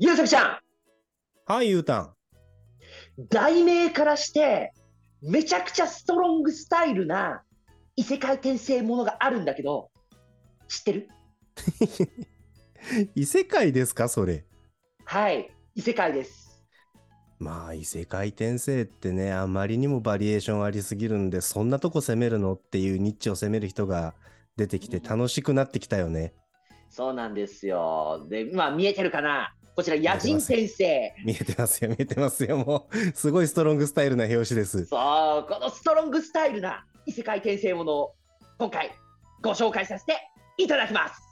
ゆうさきちゃはい、ゆうたん。ん、題名からして、めちゃくちゃストロングスタイルな異世界転生ものがあるんだけど、知ってる？異世界ですか、それ？はい、異世界です。まあ、異世界転生ってね、あまりにもバリエーションありすぎるんで、そんなとこ攻めるの？っていうニッチを攻める人が出てきて楽しくなってきたよね。そうなんですよ。で、まあ見えてるかな？こちら、野人転生。見えてますよ、見えてますよ。もう、すごいストロングスタイルな表紙です。そう、このストロングスタイルな異世界転生ものを今回ご紹介させていただきます。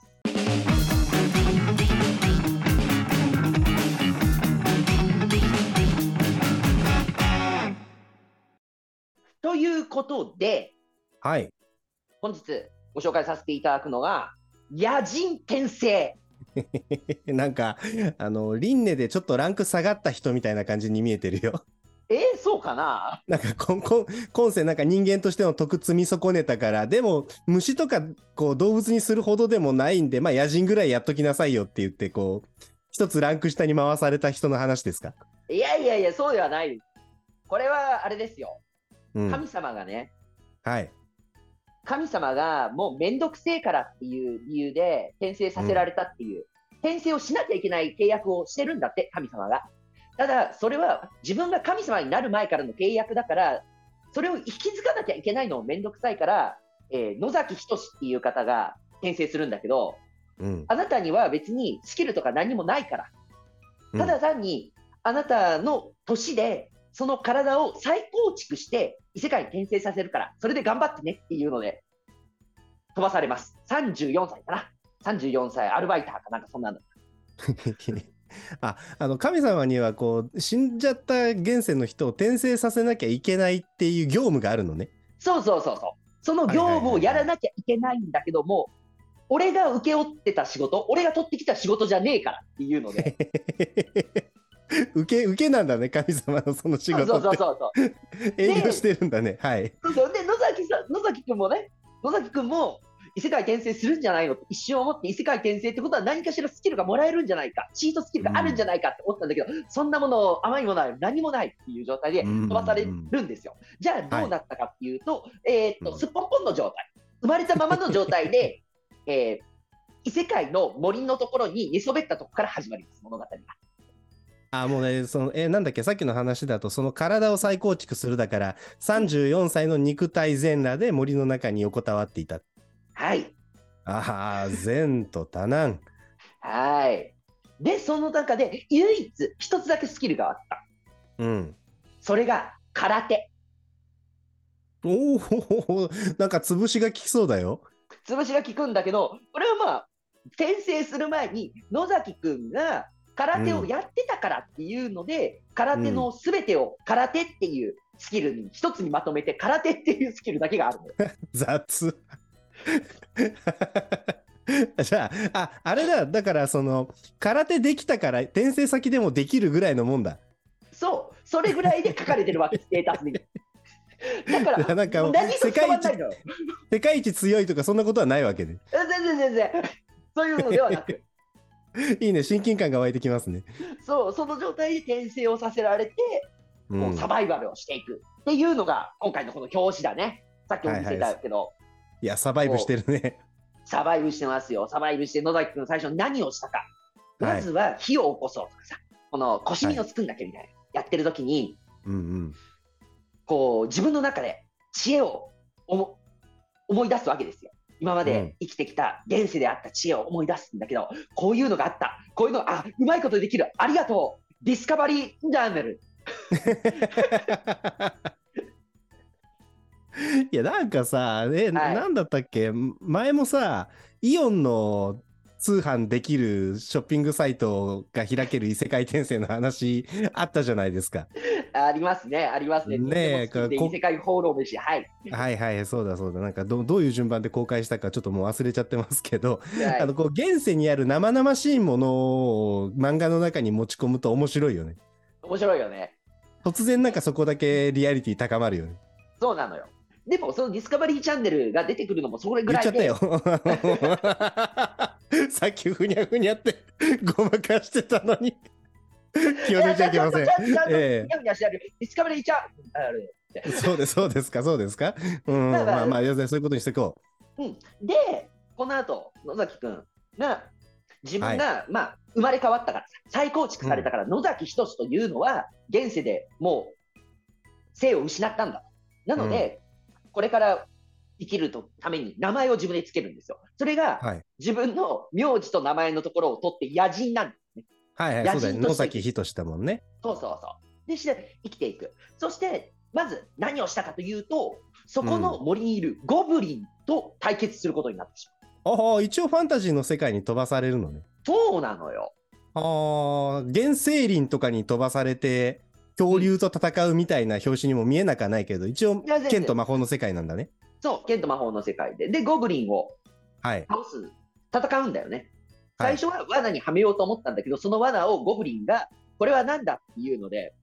ということで、はい。本日ご紹介させていただくのが、野人転生。なんか、あの、輪廻でちょっとランク下がった人みたいな感じに見えてるよ。えー、そうかな？なんかこん、こん、今世なんか人間としての徳積み損ねたから、でも虫とかこう動物にするほどでもないんで、まあ野人ぐらいやっときなさいよって言って、こう、一つランク下に回された人の話ですか？いやいやいや、そうではない。これはあれですよ。うん。神様がね、はい。神様がもうめんどくせえからっていう理由で転生させられたっていう、転生をしなきゃいけない契約をしてるんだって、神様が。ただ、それは自分が神様になる前からの契約だから、それを引き継がなきゃいけないのもめんどくさいから、えー野崎仁っていう方が転生するんだけど、うん。あなたには別にスキルとか何もないから、うんただ単にあなたの年で、その体を再構築して異世界に転生させるから、それで頑張ってねっていうので、飛ばされます。34歳かな。34歳、アルバイターかなんかそんなの。あ、あの、神様にはこう、死んじゃった現世の人を転生させなきゃいけないっていう業務があるのね。そうそうそうそう。その業務をやらなきゃいけないんだけども、俺が請け負ってた仕事、俺が取ってきた仕事じゃねえからっていうので、受け、受けなんだね、神様のその仕そう事って。そうそうそう。営業してるんだね。はい。そうそうで野崎さん、野崎君もね、野崎君も異世界転生するんじゃないのって一瞬思って異世界転生ってことは何かしらスキルがもらえるんじゃないか、チートスキルがあるんじゃないかって思ったんだけど、そんなもの甘いものは何もないっていう状態で飛ばされるんですよ。じゃあどうなったかっていうと、えーっと、うんすっぽんぽんの状態、生まれたままの状態で、えー異世界の森のところに寝そべったところから始まります、物語が。あ、もうね、その、え、なんだっけ、さっきの話だと、その体を再構築するだから、34歳の肉体全裸で森の中に横たわっていた。はい。ああ、善と多難。はい。で、その中で唯一一つだけスキルがあった。うん。それが空手。おお、なんか潰しが効きそうだよ。潰しが効くんだけど、これはまあ、転生する前に野崎くんが空手をやってたからっていうので、空手のすべてを空手っていうスキルに一つにまとめて、空手っていうスキルだけがあるのよ。雑。じゃあ、あ、あれだ、だからその、空手できたから転生先でもできるぐらいのもんだ。そう、それぐらいで書かれてるわけ、ステータスに。だから、なんか何も世界一。世界一強いとかそんなことはないわけで。全然全然。そういうのではなく、いいね、親近感が湧いてきますね。そう、その状態で転生をさせられて、うんもうサバイバルをしていくっていうのが、今回のこの表紙だね。さっきも見せたけど、いや、サバイブしてるね。サバイブしてますよ。サバイブして野崎くん最初何をしたか。はいまずは火を起こそうとかさ、この腰身を作んなきゃみたいな、やってる時に、うんうん。こう自分の中で知恵を思思い出すわけですよ。今まうんで生きてきた現世であった知恵を思い出すんだけど、こういうのがあった。こういうの、あ、うまいことできる。ありがとう。ディスカバリージャーナル。いや、なんかさ、え、なんだったっけ？前もさ、イオンの通販できるショッピングサイトが開ける異世界転生の話あったじゃないですか。ありますね、ありますね。ねえ異世界放浪飯。はい。はいはい、そうだそうだ。なんかど、どういう順番で公開したかちょっともう忘れちゃってますけど、はいあの、こう、現世にある生々しいものを漫画の中に持ち込むと面白いよね。面白いよね。突然なんかそこだけリアリティ高まるよね。そうなのよ。でも、そのディスカバリーチャンネルが出てくるのもそれぐ言っらいで。ちゃったよ。さっきふにゃふにゃってごまかしてたのに。気を抜いちゃいけません。ええ。そうです、そうですか、そうですか。うん、まあまあ、要するにそういうことにしていこで、この後、野崎くんが、自分が、まあ、生まれ変わったからさ、再構築されたから、野崎仁というのは、現世でもう、生を失ったんだ。なので、これから生きるとために名前を自分でつけるんですよ。それが。自分の名字と名前のところを取って野人なんですね。はいはい、野そうだよ。人として野崎仁だもんね。そうそうそう。でして生きていく。そして、まず何をしたかというと、そこの森にいるゴブリンと対決することになってしまう。ああ、一応ファンタジーの世界に飛ばされるのね。そうなのよ。ああ、原生林とかに飛ばされて、恐竜と戦うみたいな表紙にも見えなくはないけど、一応剣と魔法の世界なんだね。そう、剣と魔法の世界で。で、ゴブリンをはい。倒す、戦うんだよね。はい最初は罠にはめようと思ったんだけど、その罠をゴブリンが、これはなんだっていうので、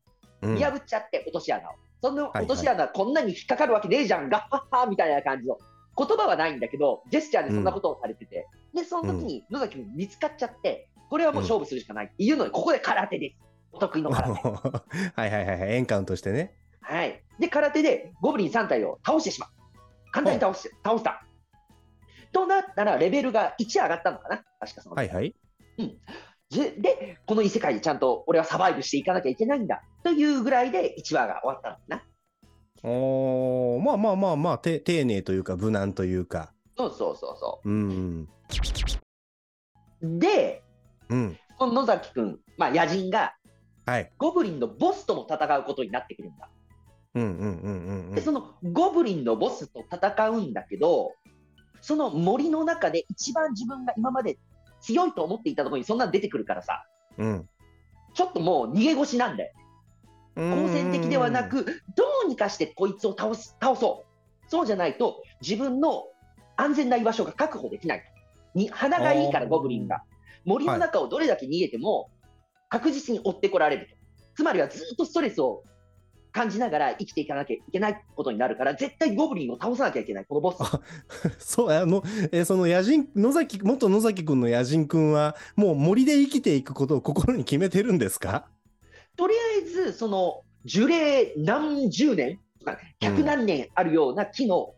うん見破っちゃって、落とし穴を。そのはい落とし穴、こんなに引っかかるわけねえじゃん、ガッハッハーみたいな感じの。言葉はないんだけど、ジェスチャーでそんなことをされてて、で、その時に野崎君見つかっちゃって、これはもう勝負するしかないっていうので、ここで空手です。お得意の空手。はいはいはいはい、エンカウントしてね。はい。で、空手でゴブリン3体を倒してしまう。簡単に倒して、倒した。となったら、レベルが1上がったのかな確かその。はいはい。でで、この異世界でちゃんと俺はサバイブしていかなきゃいけないんだというぐらいで1話が終わったのかな。おーまあまあまあまあ、て丁寧というか、無難というか。そうそうそうそうん。う。で、うん。この野崎くん、まあ野人がはい。ゴブリンのボスとも戦うことになってくるんだ。で、ん。そのゴブリンのボスと戦うんだけど、その森の中で一番自分が今まで強いと思っていたところにそんなの出てくるからさ、うん。ちょっともう逃げ腰なんだよ。好戦的ではなく、どうにかしてこいつを倒す倒そう。そうじゃないと、自分の安全な居場所が確保できない。に鼻がいいから、ゴブリンが。森の中をどれだけ逃げても、確実に追ってこられると。つまりはずっとストレスを感じながら生きていかなきゃいけないことになるから、絶対ゴブリンを倒さなきゃいけない、このボス。そう、あの、えーその野人、野崎、元野崎くんの野人くんは、もう森で生きていくことを心に決めてるんですか？とりあえず、その樹齢何十年とか、百何年あるような木の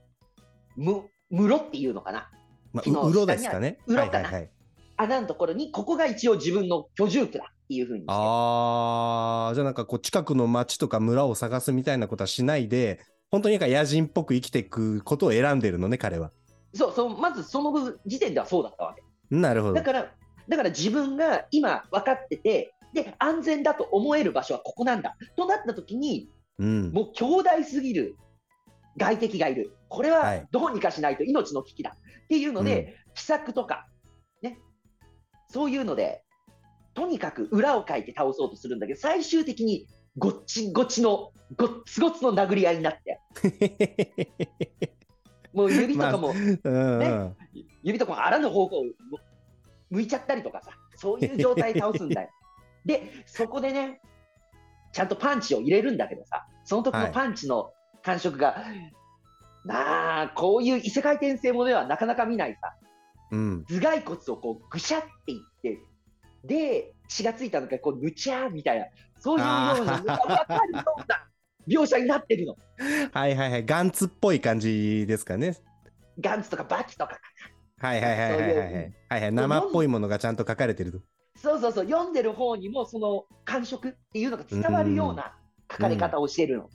む室っていうのかな。まあ、う、うろですかね。下にあるはいはいはい。穴のところに、ここが一応自分の居住区だいうふうにして。あー、じゃあなんかこう、近くの町とか村を探すみたいなことはしないで、本当になんか野人っぽく生きていくことを選んでるのね、彼は。そうそう、まずその時点ではそうだったわけ。なるほどだ。から、だから自分が今分かってて、で、安全だと思える場所はここなんだ。となった時に、うん。もう強大すぎる外敵がいる。これははいどうにかしないと命の危機だ。っていうので、秘策とか、ね、そういうので、とにかく裏をかいて倒そうとするんだけど、最終的にごっちごちの、ごっつごつの殴り合いになって、もう指とかも、うんね指とかもあらぬ方向を向いちゃったりとかさ、そういう状態で倒すんだよ。で、そこでね、ちゃんとパンチを入れるんだけどさ、その時のパンチの感触が、なあ、こういう異世界転生ものではなかなか見ないさ、うん。頭蓋骨をこうぐしゃっていって、で、血がついたのか、こう、ぬちゃーみたいな、そういうような、かるような描写になってるの。はいはいはい。ガンツっぽい感じですかね。ガンツとかバキとかはいはいはいはいはい。はいはい。生っぽいものがちゃんと書かれてると。そうそうそう、読んでる方にもその感触っていうのが伝わるような書かれ方をしてるの。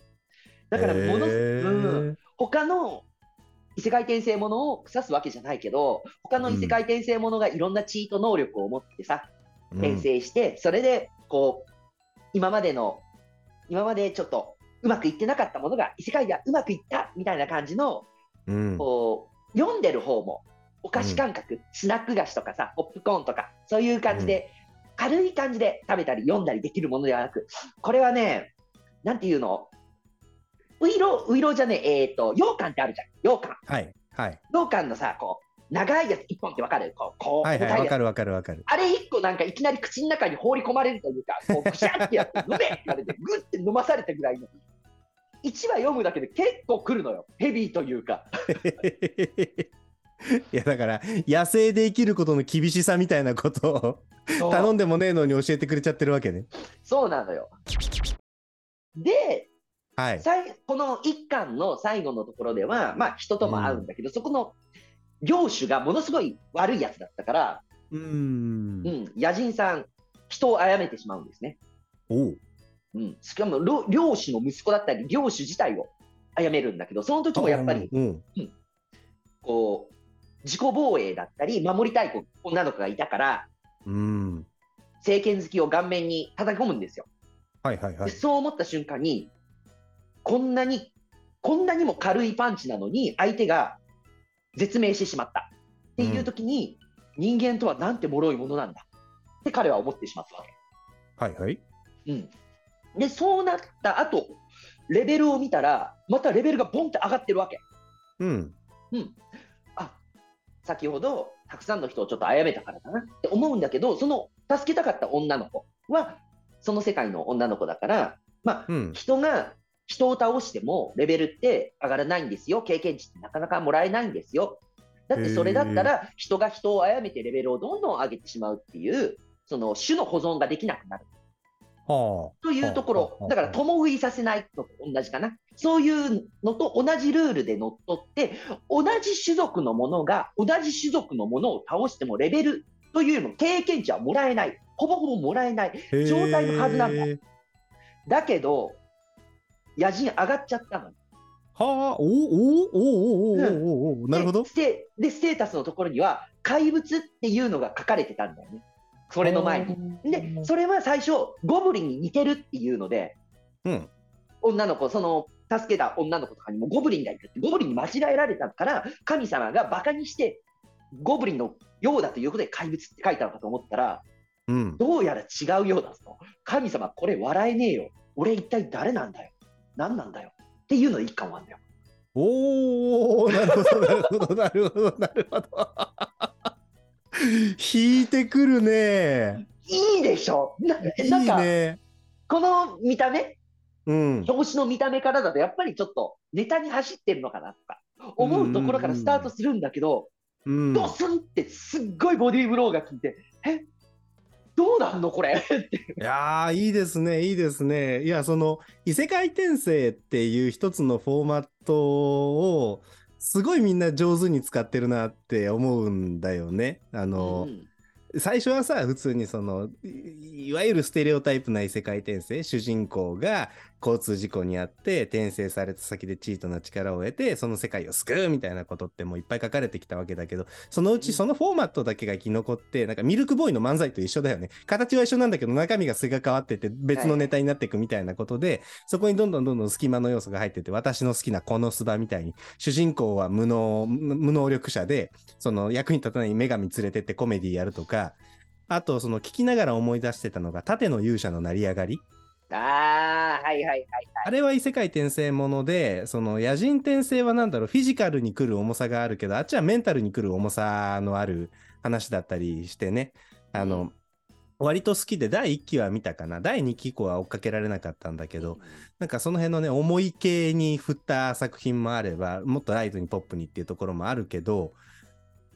だからものす、へーうん、他の異世界転生ものを腐すわけじゃないけど、他の異世界転生ものがいろんなチート能力を持ってさ、転生して、それでこう、今までの、今までちょっとうまくいってなかったものが異世界ではうまくいったみたいな感じの、うん。こう、読んでる方も、お菓子感覚、スナック菓子とかさ、ポップコーンとか、そういう感じで、軽い感じで食べたり読んだりできるものではなく、これはね、なんていうの？ウイロ、ウイロじゃねえ、えっ、と、羊羹ってあるじゃん。羊羹。はいはい。羊羹のさ、こう、長いやつ一本ってわかる？こう、こう、はいはい。わかるわかるわかる。あれ一個なんかいきなり口の中に放り込まれるというか、こう、ぐしゃってやって、飲めって言われて、ぐって飲まされたぐらいの。1話読むだけで結構来るのよ。ヘビーというか。いやだから野生で生きることの厳しさみたいなことを頼んでもねえのに教えてくれちゃってるわけね。そうなのよ。で、はい。この一巻の最後のところでは、まあ、人とも会うんだけど、そこの領主がものすごい悪いやつだったから、うーんう。ん、野人さん、人を殺めてしまうんですね。おううん、しかもろ領主の息子だったり、領主自体を殺めるんだけど、その時もやっぱり、うん。こう、自己防衛だったり、守りたい子女の子がいたから、うん。政権好きを顔面に叩き込むんですよ。はいはいはい。でそう思った瞬間に、こんなに、こんなにも軽いパンチなのに、相手が絶命してしまったっていう時に、人間とはなんて脆いものなんだって彼は思ってしまったわはいはい。け。うん、で、そうなった後、レベルを見たら、またレベルがボンって上がってるわけ。うん。あ先ほどたくさんの人をちょっと殺めたからだなって思うんだけど、その助けたかった女の子は、その世界の女の子だから、まあ、うん。人が人を倒してもレベルって上がらないんですよ、経験値ってなかなかもらえないんですよ。だってそれだったら、人が人を殺めてレベルをどんどん上げてしまうっていう、その種の保存ができなくなる。はというとこはあはあ、ろだから共食いさせないのと同じかな、そういうのと同じルールで乗っ取って、同じ種族のものが同じ種族のものを倒してもレベルというよりも経験値はもらえない、ほぼほぼもらえない、あ。状態のはずなんだ。だけど、野人上がっちゃったの。はあ、おおおおおおおおなるほどで。で、ステータスのところには、怪物っていうのが書かれてたんだよね。それの前に。にで、それは最初、ゴブリンに似てるっていうので、うん。女の子、その、助けた女の子とかにもゴブリンがいるって、ゴブリンに間違えられたから、神様がバカにして、ゴブリンのようだということで怪物って書いたのかと思ったら、うん。どうやら違うようだと。神様、これ笑えねえよ。俺一体誰なんだよ。何なんだよ。っていうので一巻はあるんだよ。おおなるほど、なるほど、なるほど、なるほど。引いてくるね。いいでしょないいなんか、ね。この見た目、うん。表紙の見た目からだと、やっぱりちょっとネタに走ってるのかなとか、思うところからスタートするんだけど、うん。ドスンってすっごいボディーブローが効いて、え？どうなんのこれ？って。いやーいいですね、いいですね。いや、その、異世界転生っていう一つのフォーマットを、すごいみんな上手に使ってるなって思うんだよね。あの、うん最初はさ普通にそのいいわゆるステレオタイプな異世界転生主人公が交通事故にあって転生された先でチートな力を得てその世界を救うみたいなことってもういっぱい書かれてきたわけだけどそのうちそのフォーマットだけが生き残ってなんかミルクボーイの漫才と一緒だよね形は一緒なんだけど中身がすが変わってて別のネタになっていくみたいなことで、そこにどんどんどんどん隙間の要素が入ってて私の好きなこのスバみたいに主人公は無能無無能力者でその役に立たない女神連れてってコメディやるとかあと、その聞きながら思い出してたのが、盾の勇者の成り上がり。ああ、はいはいはい。あれは異世界転生もので、その野人転生はなんだろう、フィジカルに来る重さがあるけど、あっちはメンタルに来る重さのある話だったりしてね、あの、割と好きで、第1期は見たかな。第2期以降は追っかけられなかったんだけど、なんかその辺のね、重い系に振った作品もあれば、もっとライトにポップにっていうところもあるけど、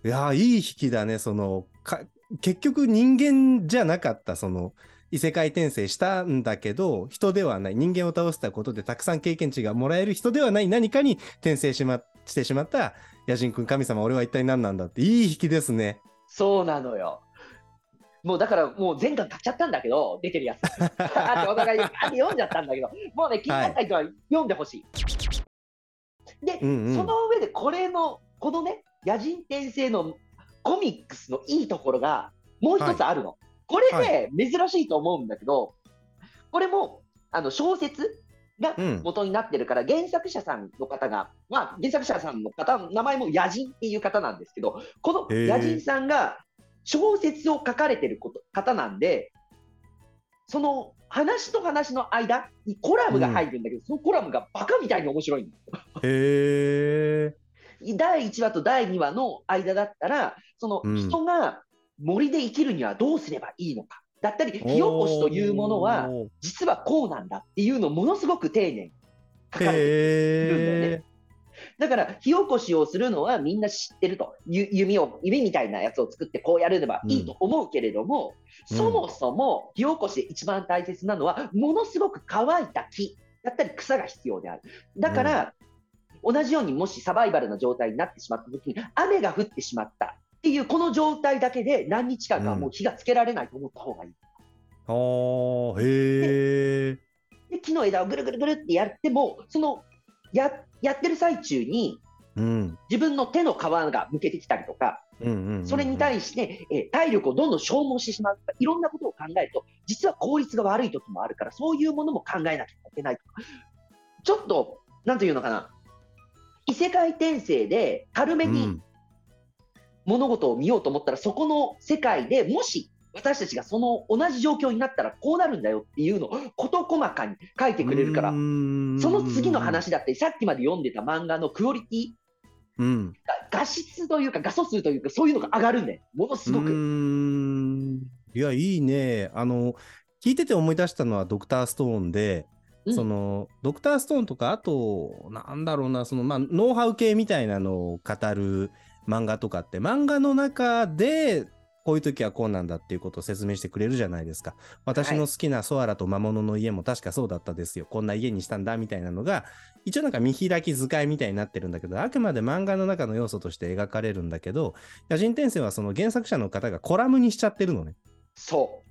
いやー、いい引きだね、その、か結局人間じゃなかった、その、異世界転生したんだけど、人ではない、人間を倒したことでたくさん経験値がもらえる人ではない何かに転生しましてしまった、野人くん神様、俺は一体何なんだって、いい引きですね。そうなのよ。もうだからもう全巻買っちゃったんだけど、出てるやつ。あってお互いあって読んじゃったんだけど、もうね、気になった人は読んでほしい。で、うんうんその上でこれの、このね、野人転生のコミックスのいいところがもう一つあるの。これね、珍しいと思うんだけど、これもあの小説がうん。元になってるから、原作者さんの方が、まあ、原作者さんの方の名前も野人っていう方なんですけど、この野人さんが小説を書かれてること方なんで、その話と話の間にコラムが入るんだけど、そのコラムがバカみたいに面白いの。へー。第1話と第2話の間だったら、そのうん。人が森で生きるにはどうすればいいのか、だったり、火起こしというものは、実はこうなんだっていうのをものすごく丁寧に書かれてるんだよへね。だから、火起こしをするのはみんな知ってると。ゆ弓を、弓みたいなやつを作ってこうやれればいいと思うけれども、うん。そもそも火起こしで一番大切なのは、ものすごく乾いた木。だったり草が必要である。だから、同じようにもしサバイバルな状態になってしまった時に、雨が降ってしまったいうこの状態だけで何日間かもう火がつけられないと思った方がいい。あー、へえ。で木の枝をぐるぐるぐるってやっても、そのややってる最中にうん。自分の手の皮がむけてきたりとか、うんうんうんうんそれに対して、えー体力をどんどん消耗してしまうとか、いろんなことを考えると、実は効率が悪い時もあるから、そういうものも考えなきゃいけないとか。ちょっと、なんていうのかな、異世界転生で軽めにうん物事を見ようと思ったら、そこの世界でもし、私たちがその同じ状況になったらこうなるんだよっていうのを事細かに書いてくれるから、その次の話だって、さっきまで読んでた漫画のクオリティうん。が画質というか画素数というかそういうのが上がるんで、ものすごく。んいや、いいね。あの、聞いてて思い出したのはドクターストーンで、うんその、ドクターストーンとか、あと、なんだろうな、その、まあ、ノウハウ系みたいなのを語る漫画とかって、漫画の中で、こういう時はこうなんだっていうことを説明してくれるじゃないですか。私の好きなソアラと魔物の家も確かそうだったですよ。こんな家にしたんだみたいなのが、一応なんか見開き図解みたいになってるんだけど、あくまで漫画の中の要素として描かれるんだけど、野人転生はその原作者の方がコラムにしちゃってるのね。そ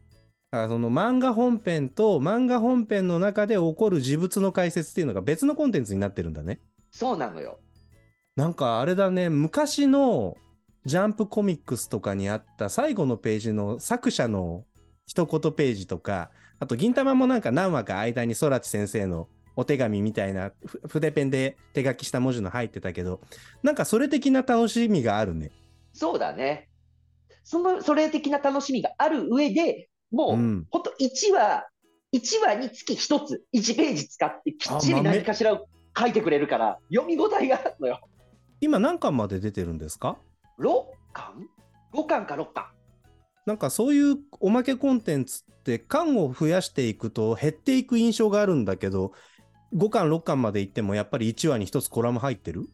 だからその漫画本編と漫画本編の中で起こる事物の解説っていうのが別のコンテンツになってるんだね。う、そうなのよ。なんかあれだね、昔のジャンプコミックスとかにあった最後のページの作者の一言ページとか、あと銀玉もなんか何話か間に空知先生のお手紙みたいなふ筆ペンで手書きした文字の入ってたけど、なんかそれ的な楽しみがあるね。そうだね。その、それ的な楽しみがある上で、もう、うんほんと1話、1話につき1つ、1ページ使ってきっちり何かしらを書いてくれるから、読み応えがあるのよ。今何巻まで出てるんですか？6巻 ?5 巻か6巻。なんかそういうおまけコンテンツって巻を増やしていくと減っていく印象があるんだけど、5巻6巻までいってもやっぱり1話に1つコラム入ってる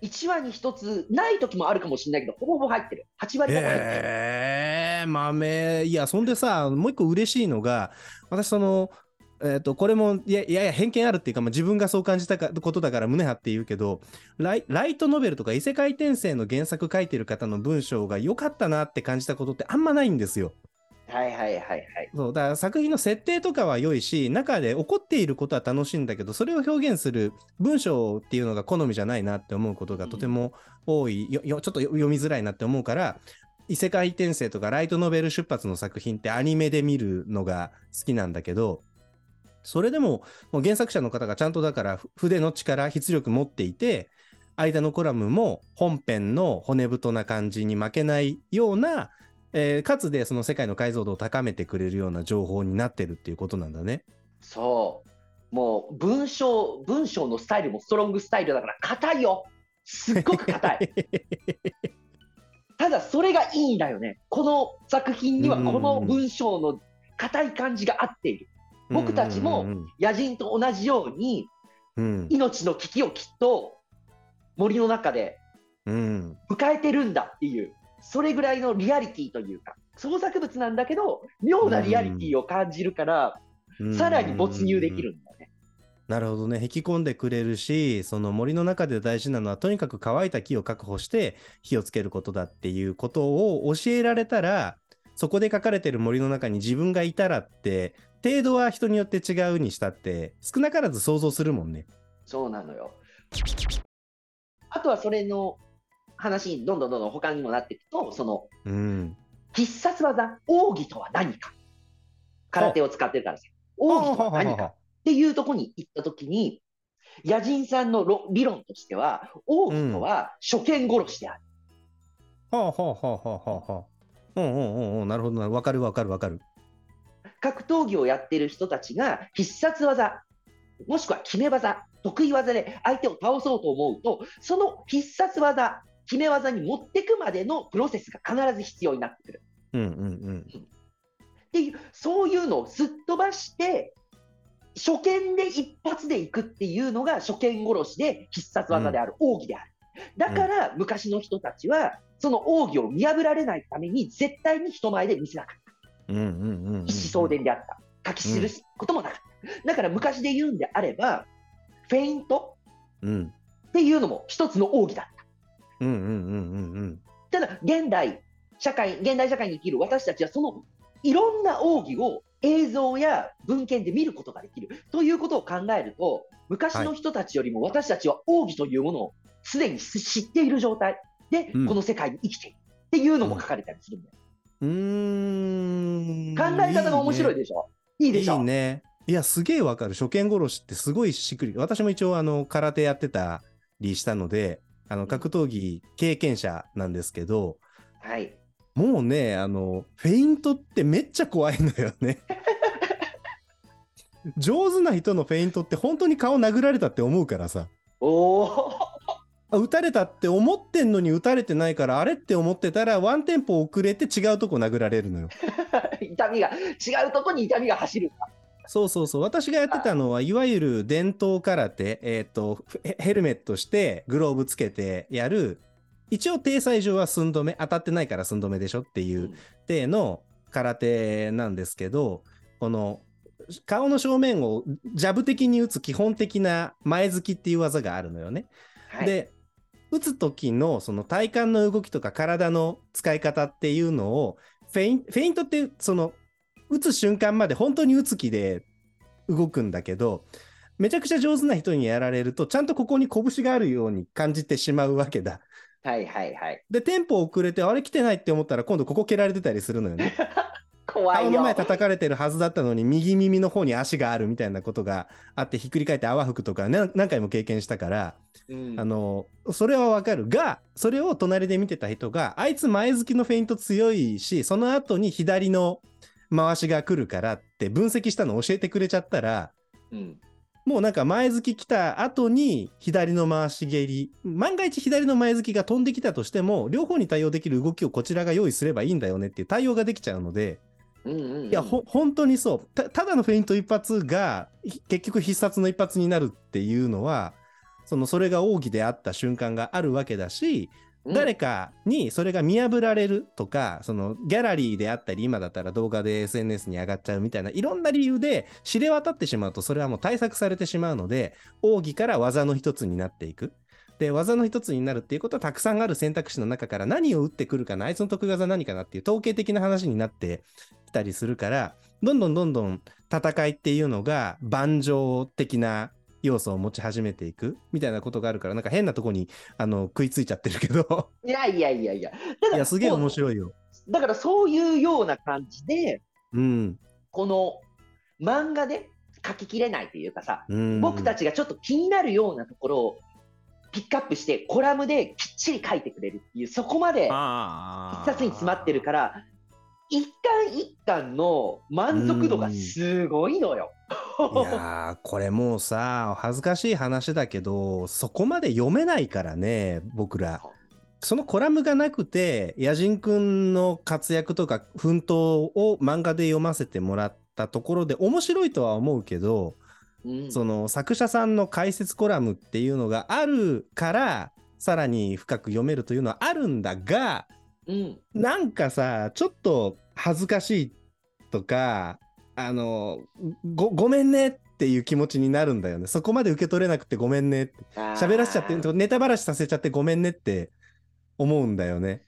？1話に1つ、ない時もあるかもしれないけど、ほぼほぼ入ってる。8割方入ってる。えー、豆。いや、そんでさ、もう一個嬉しいのが、私その、えっとこれもいやいやいや偏見あるっていうか、まあ、自分がそう感じたかことだから胸張って言うけどライライトノベルとか異世界転生の原作書いてる方の文章が良かったなって感じたことってあんまないんですよ。はいはいはいはい。そうだから作品の設定とかは良いし中で起こっていることは楽しいんだけどそれを表現する文章っていうのが好みじゃないなって思うことがとても多い、よよちょっと読みづらいなって思うから異世界転生とかライトノベル出発の作品ってアニメで見るのが好きなんだけどそれでももう原作者の方がちゃんとだからふ筆の力筆力持っていて間のコラムも本編の骨太な感じに負けないようなえーかつでその世界の解像度を高めてくれるような情報になってるっていうことなんだね。そう。もう文章、文章のスタイルもストロングスタイルだから硬いよ。すっごく硬い。ただそれがいいんだよね。この作品にはこの文章の硬い感じが合っている。僕たちもうん野人と同じようにうん。命の危機をきっと森の中でうん。迎えてるんだっていう、それぐらいのリアリティというか、創作物なんだけど、妙なリアリティを感じるから、うん。さらに没入できるんだね。なるほどね。引き込んでくれるしその森の中で大事なのはとにかく乾いた木を確保して火をつけることだっていうことを教えられたらそこで書かれてる森の中に自分がいたらって程度は人によって違うにしたって少なからず想像するもんね。そうなのよ。あとはそれの話にどんどんどんどん他にもなっていくと、そのうん。必殺技、奥義とは何か。空手を使ってるからさ。奥義とは何かっていうところに行ったときに、野人さんのろ理論としては、奥義とは初見殺しである。はあはあはあはあはあはあ。うんうんうんうん。なるほどな。わかるわかるわかる。格闘技をやってる人たちが必殺技、もしくは決め技、得意技で相手を倒そうと思うと、その必殺技、決め技に持ってくまでのプロセスが必ず必要になってくる。うんうんうん。っていう、そういうのをすっ飛ばして、初見で一発でいくっていうのが初見殺しで必殺技である、奥義である。だから、昔の人たちは、その奥義を見破られないために、絶対に人前で見せなかった。うんうんうんうんうん。一子相伝であった。書き記すこともなかった。だから昔で言うんであれば、フェイント。っていうのも一つの奥義だった。ただ、現代社会、現代社会に生きる私たちは、そのいろん。な奥義を映像や文献で見ることができるということを考えると、昔の人たちよりも私たちは奥義というものをすでに知っている状態で、この世界に生きているっていうのも書かれたりするん。だよ。うーん。考え方が面白いでしょ？いいでしょ？いいね。いや、すげえわかる。初見殺しってすごいしっくり。私も一応、あの、空手やってたりしたので、あの、格闘技経験者なんですけど、はい。もうね、あの、フェイントってめっちゃ怖いのよね。上手な人のフェイントって本当に顔殴られたって思うからさ。おお、あ撃たれたって思ってんのに撃たれてないから、あれって思ってたら、ワンテンポ遅れて違うとこ殴られるのよ。痛みが、違うとこに痛みが走る。そうそうそう。私がやってたのは、いわゆる伝統空手、えっ、と、ヘヘルメットして、グローブつけてやる、一応、体裁上は寸止め、当たってないから寸止めでしょっていう体の空手なんですけど、この、顔の正面をジャブ的に打つ基本的な前突きっていう技があるのよね。はい、で、打つ時のその体幹の動きとか体の使い方っていうのを、フェインフェイントってその、打つ瞬間まで本当に打つ気で動くんだけど、めちゃくちゃ上手な人にやられると、ちゃんとここに拳があるように感じてしまうわけだ。はいはいはい。で、テンポ遅れて、あれ来てないって思ったら、今度ここ蹴られてたりするのよね。怖いよ。顔の前叩かれてるはずだったのに、右耳の方に足があるみたいなことがあって、ひっくり返って泡吹くとか、ね、何回も経験したから、うん。あの、それはわかる。が、それを隣で見てた人が、あいつ前付きのフェイント強いし、その後に左の回しが来るからって分析したの教えてくれちゃったら、うん。もうなんか前付き来た後に左の回し蹴り、万が一左の前付きが飛んできたとしても、両方に対応できる動きをこちらが用意すればいいんだよねっていう対応ができちゃうので、うんうんうんいや、ほ、本当にそう。たただのフェイント一発が、ひ結局必殺の一発になるっていうのは、その、それが奥義であった瞬間があるわけだし、うん誰かにそれが見破られるとか、その、ギャラリーであったり、今だったら動画で SNS に上がっちゃうみたいな、いろんな理由で知れ渡ってしまうと、それはもう対策されてしまうので、奥義から技の一つになっていく。で、技の一つになるっていうことは、たくさんある選択肢の中から何を打ってくるかな、あいつの得意技何かなっていう統計的な話になってきたりするから、どんどんどんどん戦いっていうのが盤上的な要素を持ち始めていくみたいなことがあるから、なんか変なとこにあの食いついちゃってるけど、いやいやいやいや。だからいや、すげえ面い。白いよ。だからそういうような感じで、うん。この漫画で書ききれないというかさ、うん、僕たちがちょっと気になるようなところをピックアップして、コラムできっちり書いてくれるっていう、そこまであ一冊に詰まってるから、一巻一巻の満足度がすごいのよ。いやーこれもうさ恥ずかしい話だけどそこまで読めないからね僕ら。そのコラムがなくて野人くんの活躍とか奮闘を漫画で読ませてもらったところで面白いとは思うけど、うん。その作者さんの解説コラムっていうのがあるからさらに深く読めるというのはあるんだがうん。なんかさちょっと恥ずかしいとかあのごごめんねっていう気持ちになるんだよね。そこまで受け取れなくてごめんねって。喋らせちゃってネタばらしさせちゃってごめんねって思うんだよね。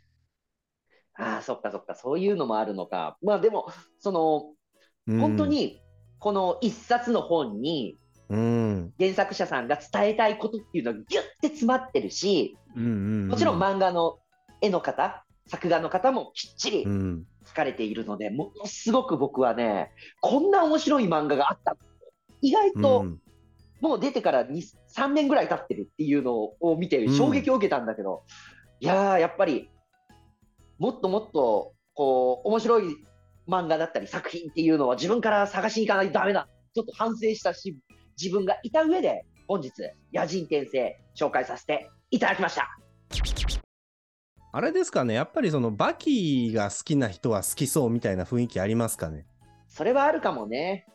ああ、そっかそっか、そういうのもあるのか。まあでも、その、うん。本当、に、この一冊の本に、うん。原作者さんが伝えたいことっていうのがギュッて詰まってるし、うんうんうん。もちろん漫画の絵の方、作画の方もきっちりうん書かれているので、ものすごく僕はね、こんな面白い漫画があった。意外と、うんもう出てから2 3年ぐらい経ってるっていうのを見てうん衝撃を受けたんだけど、いやー、やっぱり、もっともっと、こう、面白い漫画だったり作品っていうのは自分から探しに行かないとダメだ。ちょっと反省したし、自分がいた上で、本日、野人転生紹介させていただきました。あれですかねやっぱりそのバキが好きな人は好きそうみたいな雰囲気ありますかね？それはあるかもね。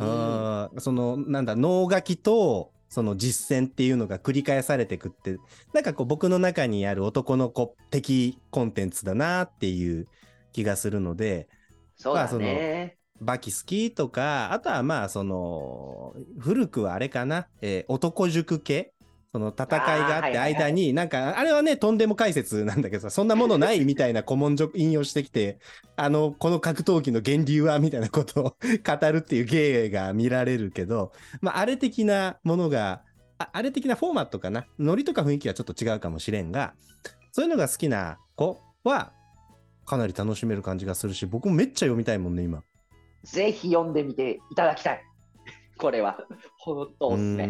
あーそのなんだ脳書きとその実践っていうのが繰り返されてくってなんかこう僕の中にある男の子的コンテンツだなっていう気がするのでそうだね。バキ好きとかあとはまあその古くはあれかな、えー男塾系？その戦いがあって間になんかあれはねとんでも解説なんだけどさそんなものないみたいな古文書引用してきてあのこの格闘技の源流はみたいなことを 語るっていう芸が見られるけどまああれ的なものがああれ的なフォーマットかな？ノリとか雰囲気はちょっと違うかもしれんがそういうのが好きな子はかなり楽しめる感じがするし僕もめっちゃ読みたいもんね今。ぜひ読んでみていただきたい。これは、ほんとおすすめ。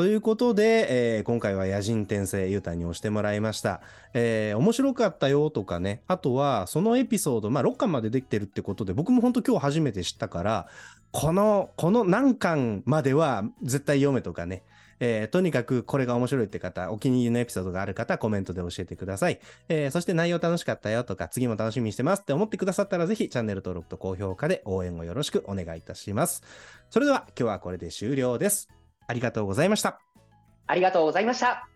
ということで、えー今回は野人転生ゆうたに押してもらいました。えー面白かったよとかね、あとはそのエピソード、まあ6巻までできてるってことで、僕も本当今日初めて知ったから、この、この何巻までは絶対読めとかね、えーとにかくこれが面白いって方、お気に入りのエピソードがある方、コメントで教えてください。えーそして内容楽しかったよとか、次も楽しみにしてますって思ってくださったら、ぜひチャンネル登録と高評価で応援をよろしくお願いいたします。それでは今日はこれで終了です。ありがとうございました。ありがとうございました。